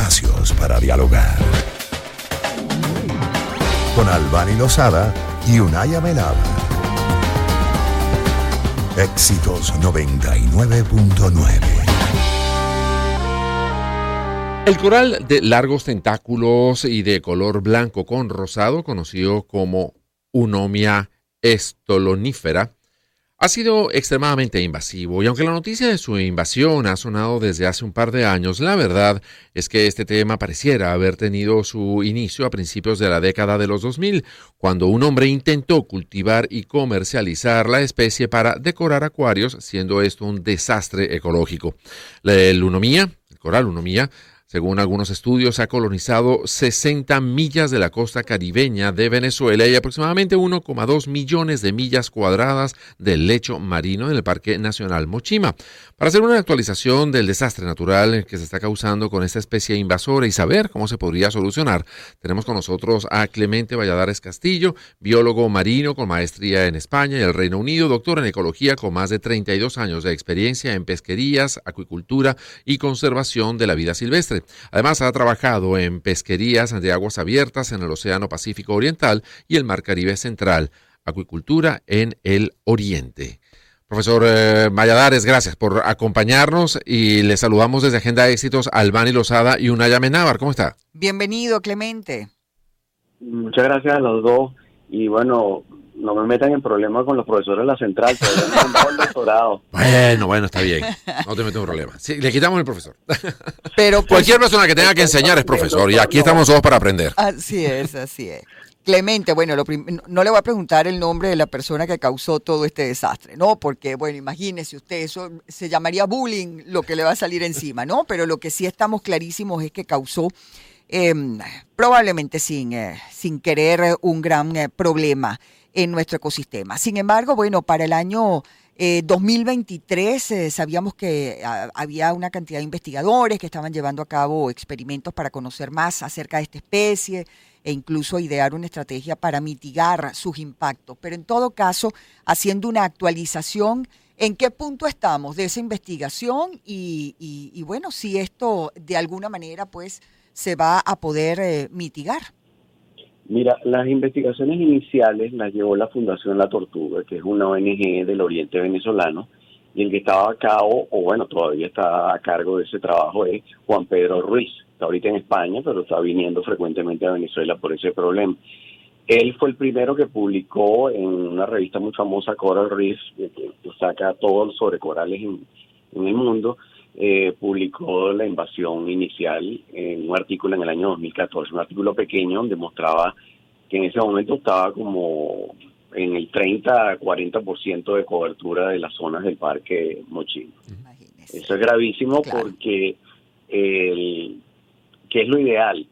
espacios para dialogar. Con Albany Lozada y Unaya Melaba. Éxitos 99.9. El coral de largos tentáculos y de color blanco con rosado, conocido como Unomia estolonífera, ha sido extremadamente invasivo y aunque la noticia de su invasión ha sonado desde hace un par de años, la verdad es que este tema pareciera haber tenido su inicio a principios de la década de los 2000, cuando un hombre intentó cultivar y comercializar la especie para decorar acuarios, siendo esto un desastre ecológico. La lunomía, el coral lunomía, según algunos estudios, ha colonizado 60 millas de la costa caribeña de Venezuela y aproximadamente 1,2 millones de millas cuadradas del lecho marino en el Parque Nacional Mochima. Para hacer una actualización del desastre natural que se está causando con esta especie invasora y saber cómo se podría solucionar, tenemos con nosotros a Clemente Valladares Castillo, biólogo marino con maestría en España y el Reino Unido, doctor en ecología con más de 32 años de experiencia en pesquerías, acuicultura y conservación de la vida silvestre. Además, ha trabajado en pesquerías de aguas abiertas en el Océano Pacífico Oriental y el Mar Caribe Central, acuicultura en el Oriente. Profesor eh, Mayadares, gracias por acompañarnos y le saludamos desde Agenda de Éxitos a Albani Lozada y Unaya Menábar. ¿Cómo está? Bienvenido, Clemente. Muchas gracias a los dos. Y bueno, no me metan en problemas con los profesores de la central, pero doctorado. Bueno, bueno, está bien. No te meto en problemas. Sí, le quitamos el profesor. Pero pues, cualquier persona que tenga que enseñar es profesor y aquí estamos todos para aprender. Así es, así es. Clemente, bueno, no le voy a preguntar el nombre de la persona que causó todo este desastre, ¿no? Porque, bueno, imagínese usted, eso se llamaría bullying lo que le va a salir encima, ¿no? Pero lo que sí estamos clarísimos es que causó em, probablemente sin, eh, sin querer un gran eh, problema en nuestro ecosistema. Sin embargo, bueno, para el año 2023 eh, eh, sabíamos que ah, había una cantidad de investigadores que estaban llevando a cabo experimentos para conocer más acerca de esta especie e incluso idear una estrategia para mitigar sus impactos. Pero en todo caso, haciendo una actualización, ¿en qué punto estamos de esa investigación? Y, bueno, si esto de alguna manera pues se va a poder eh, mitigar. Mira, las investigaciones iniciales las llevó la Fundación La Tortuga, que es una ONG del oriente venezolano, y el que estaba a cabo, o bueno, todavía está a cargo de ese trabajo, es Juan Pedro Ruiz. Está ahorita en España, pero está viniendo frecuentemente a Venezuela por ese problema. Él fue el primero que publicó en una revista muy famosa, Coral Reef, que, saca todo sobre corales en el mundo, eh, publicó la invasión inicial en un artículo en el año 2014, un artículo pequeño donde mostraba que en ese momento estaba como en el 30 a 40% de cobertura de las zonas del parque Mochino. Eso es gravísimo porque el, ¿qué es lo ideal?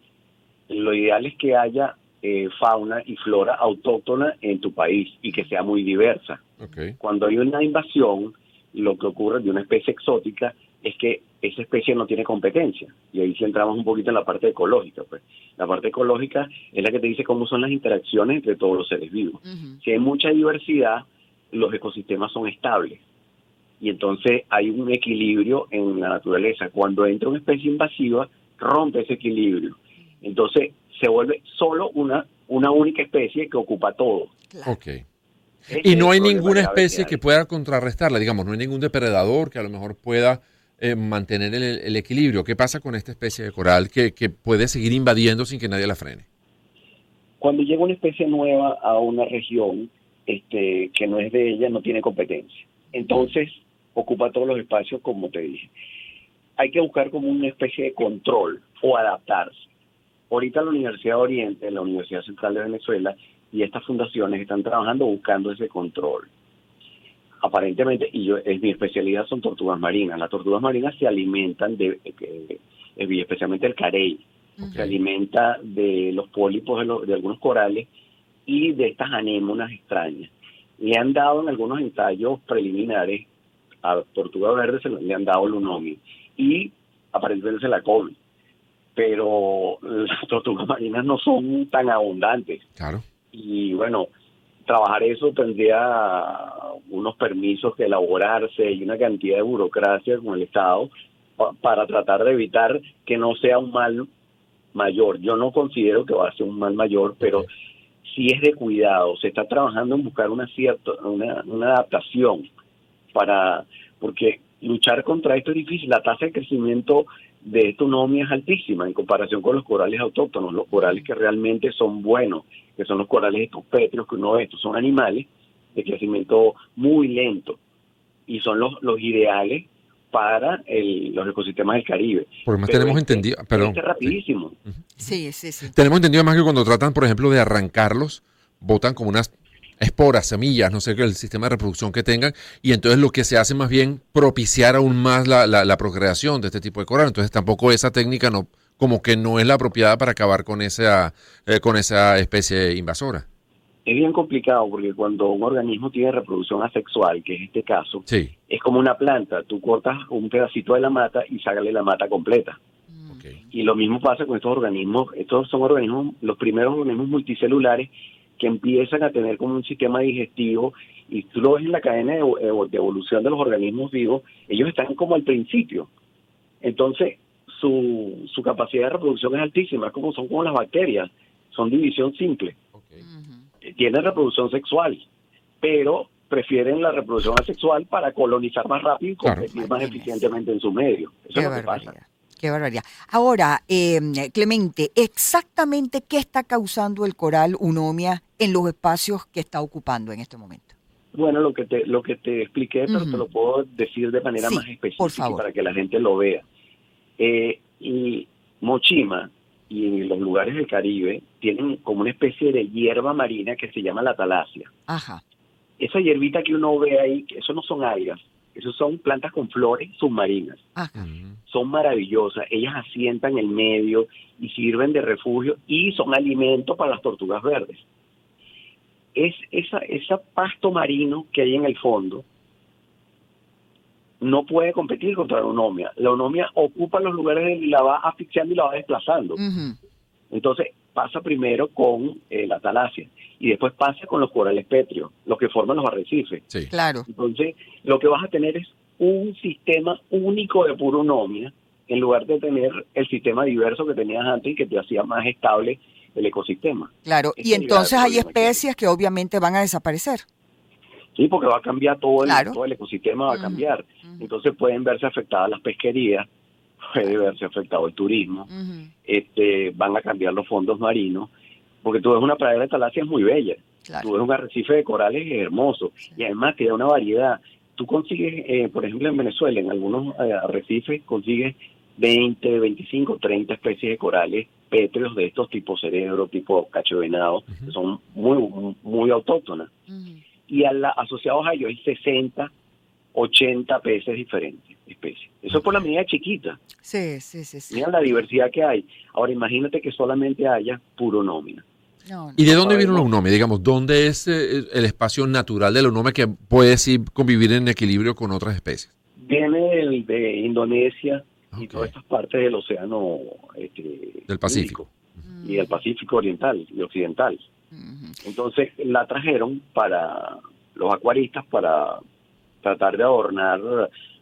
Lo ideal es que haya eh, fauna y flora autóctona en tu país y que sea muy diversa. Cuando hay una invasión, lo que ocurre de una especie exótica es que esa especie no tiene competencia. Y ahí sí entramos un poquito en la parte ecológica. Pues. La parte ecológica es la que te dice cómo son las interacciones entre todos los seres vivos. Si hay mucha diversidad, los ecosistemas son estables. Y entonces hay un equilibrio en la naturaleza. Cuando entra una especie invasiva, rompe ese equilibrio. Entonces se vuelve solo una, una única especie que ocupa todo. y no hay ninguna especie que pueda contrarrestarla, digamos, no hay ningún depredador que a lo mejor pueda eh, mantener el, equilibrio. ¿Qué pasa con esta especie de coral que, puede seguir invadiendo sin que nadie la frene? Cuando llega una especie nueva a una región este, que no es de ella, no tiene competencia. Entonces, ocupa todos los espacios, como te dije. Hay que buscar como una especie de control o adaptarse. Ahorita la Universidad de Oriente, la Universidad Central de Venezuela y estas fundaciones están trabajando buscando ese control aparentemente, y yo es mi especialidad son tortugas marinas. Las tortugas marinas se alimentan de, eh, especialmente el carey, se alimenta de los pólipos de, algunos corales y de estas anémonas extrañas. Le han dado en algunos ensayos preliminares a tortuga verde, se le han dado lunomio y aparentemente se la come. Pero las tortugas marinas no son tan abundantes. Claro. Y bueno, trabajar eso tendría unos permisos que elaborarse y una cantidad de burocracia con el Estado pa- para tratar de evitar que no sea un mal mayor. Yo no considero que va a ser un mal mayor, pero sí es de cuidado. Se está trabajando en buscar una cierta, una, una adaptación para, porque luchar contra esto es difícil. La tasa de crecimiento de esta unomia es altísima en comparación con los corales autóctonos, los corales que realmente son buenos, que son los corales estos pétreos que uno ve, estos son animales de crecimiento muy lento y son los, los ideales para el- los ecosistemas del Caribe. Porque más tenemos este- entendido, perdón, este es rapidísimo. Sí, sí, sí. tenemos entendido además que cuando tratan, por ejemplo, de arrancarlos, botan como unas esporas, semillas, no sé qué, el sistema de reproducción que tengan, y entonces lo que se hace más bien propiciar aún más la, la- la procreación de este tipo de coral. Entonces tampoco esa técnica no, como que no es la apropiada para acabar con esa, eh, con esa especie invasora. Es bien complicado porque cuando un organismo tiene reproducción asexual, que es este caso, Sí, es como una planta. Tú cortas un pedacito de la mata y sale la mata completa. Y lo mismo pasa con estos organismos. Estos son organismos, los primeros organismos multicelulares que empiezan a tener como un sistema digestivo y tú lo ves en la cadena de, evo- de evolución de los organismos vivos, ellos están como al principio. Entonces, su, su capacidad de reproducción es altísima, es como son como las bacterias, son división simple. ok. Eh, tienen reproducción sexual, pero prefieren la reproducción asexual para colonizar más rápido y Claro. competir más eficientemente en su medio. Eso Qué es lo que pasa. Qué barbaridad. Ahora, eh, Clemente, exactamente qué está causando el coral unomia en los espacios que está ocupando en este momento. Bueno, lo que te, lo que te expliqué, pero te lo puedo decir de manera Sí, más específica para que la gente lo vea. Eh, y Mochima y los lugares del Caribe tienen como una especie de hierba marina que se llama la talasia. Ajá. Esa hierbita que uno ve ahí, eso no son algas, eso son plantas con flores submarinas. Ajá. Mm, son maravillosas, ellas asientan el medio y sirven de refugio y son alimento para las tortugas verdes. Es esa, esa pasto marino que hay en el fondo no puede competir contra la onomia. La onomia ocupa los lugares y la va asfixiando y la va desplazando. Entonces pasa primero con eh, la talasia y después pasa con los corales pétreos, los que forman los arrecifes. Sí. Claro. Entonces, lo que vas a tener es un sistema único de puronomia en lugar de tener el sistema diverso que tenías antes y que te hacía más estable el ecosistema. Claro. Ese Y entonces hay especies que obviamente van a desaparecer. Sí, porque va a cambiar todo el, Claro. todo el ecosistema, va a cambiar. Entonces pueden verse afectadas las pesquerías, puede verse afectado el turismo, este, van a cambiar los fondos marinos, porque tú ves una pradera de talasia es muy bella, tú Claro. ves un arrecife de corales es hermoso y además te da una variedad. Tú consigues, eh, por ejemplo, en Venezuela, en algunos eh, arrecifes, consigues 20, 25, 30 especies de corales pétreos de estos tipo cerebro, tipo cacho venado, que son muy, muy autóctonas. Y a la- asociados a ellos hay 60, 80 peces diferentes, especies. Eso es por la medida chiquita. Sí, sí, sí. sí. Mira la diversidad que hay. Ahora imagínate que solamente haya puro nómina. No, no. ¿Y de dónde viene la unomia? Digamos, ¿dónde es eh, el espacio natural de la unomia que puede sí convivir en equilibrio con otras especies? Viene de Indonesia y todas estas partes del océano este, Del Pacífico. Índico y del Pacífico oriental y occidental. Entonces la trajeron para los acuaristas para tratar de adornar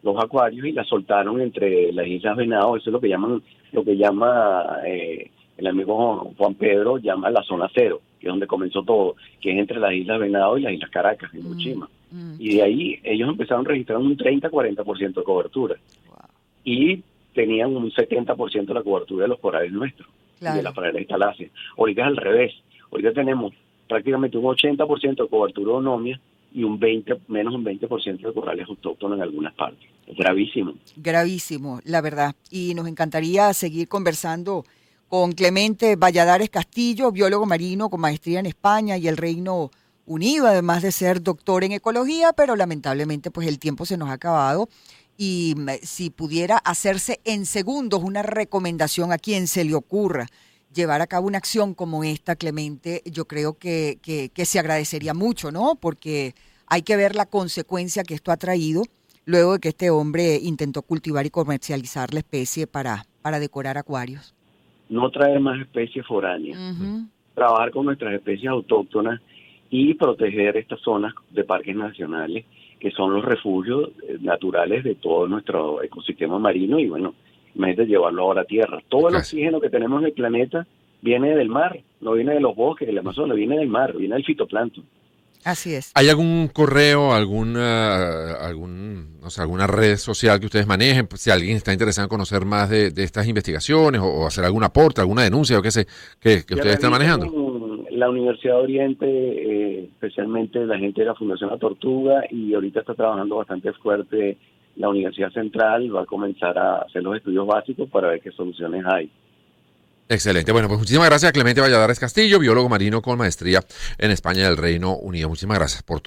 los acuarios y la soltaron entre las islas Venado, eso es lo que llaman, lo que llama eh, el amigo Juan Pedro llama la zona cero, que es donde comenzó todo, que es entre las islas Venado y las islas Caracas, en Mm. Mochima. Mm. Y de ahí ellos empezaron registrando un 30-40% de cobertura Wow. y tenían un 70% de la cobertura de los corales nuestros Claro. de las praderas de. Ahorita es al revés. Ahorita tenemos prácticamente un 80% de cobertura de onomia y un 20, menos un 20% de corales autóctonos en algunas partes. Es gravísimo. Gravísimo, la verdad. Y nos encantaría seguir conversando con Clemente Valladares Castillo, biólogo marino con maestría en España y el Reino Unido, además de ser doctor en ecología, pero lamentablemente pues el tiempo se nos ha acabado. Y mm, si pudiera hacerse en segundos una recomendación a quien se le ocurra llevar a cabo una acción como esta, Clemente, yo creo que, que, que se agradecería mucho, ¿no? Porque hay que ver la consecuencia que esto ha traído luego de que este hombre intentó cultivar y comercializar la especie para, para decorar acuarios. No traer más especies foráneas, trabajar con nuestras especies autóctonas y proteger estas zonas de parques nacionales que que son los refugios eh, naturales de todo nuestro ecosistema marino y bueno, imagínate llevarlo ahora a tierra. Todo el oxígeno que tenemos en el planeta viene del mar, no viene de los bosques, del Amazonas, viene del mar, viene del fitoplancton. Así es. ¿Hay algún correo, alguna, algún, no sé, alguna red social que ustedes manejen? Si alguien está interesado en conocer más de, de estas investigaciones o, o hacer algún aporte, alguna denuncia o qué sé, que, que ustedes están manejando. La Universidad de Oriente, eh, especialmente la gente de la Fundación La Tortuga, y ahorita está trabajando bastante fuerte la Universidad Central, va a comenzar a hacer los estudios básicos para ver qué soluciones hay. Excelente. Bueno, pues muchísimas gracias, Clemente Valladares Castillo, biólogo marino con maestría en España y el Reino Unido. Muchísimas gracias por todo.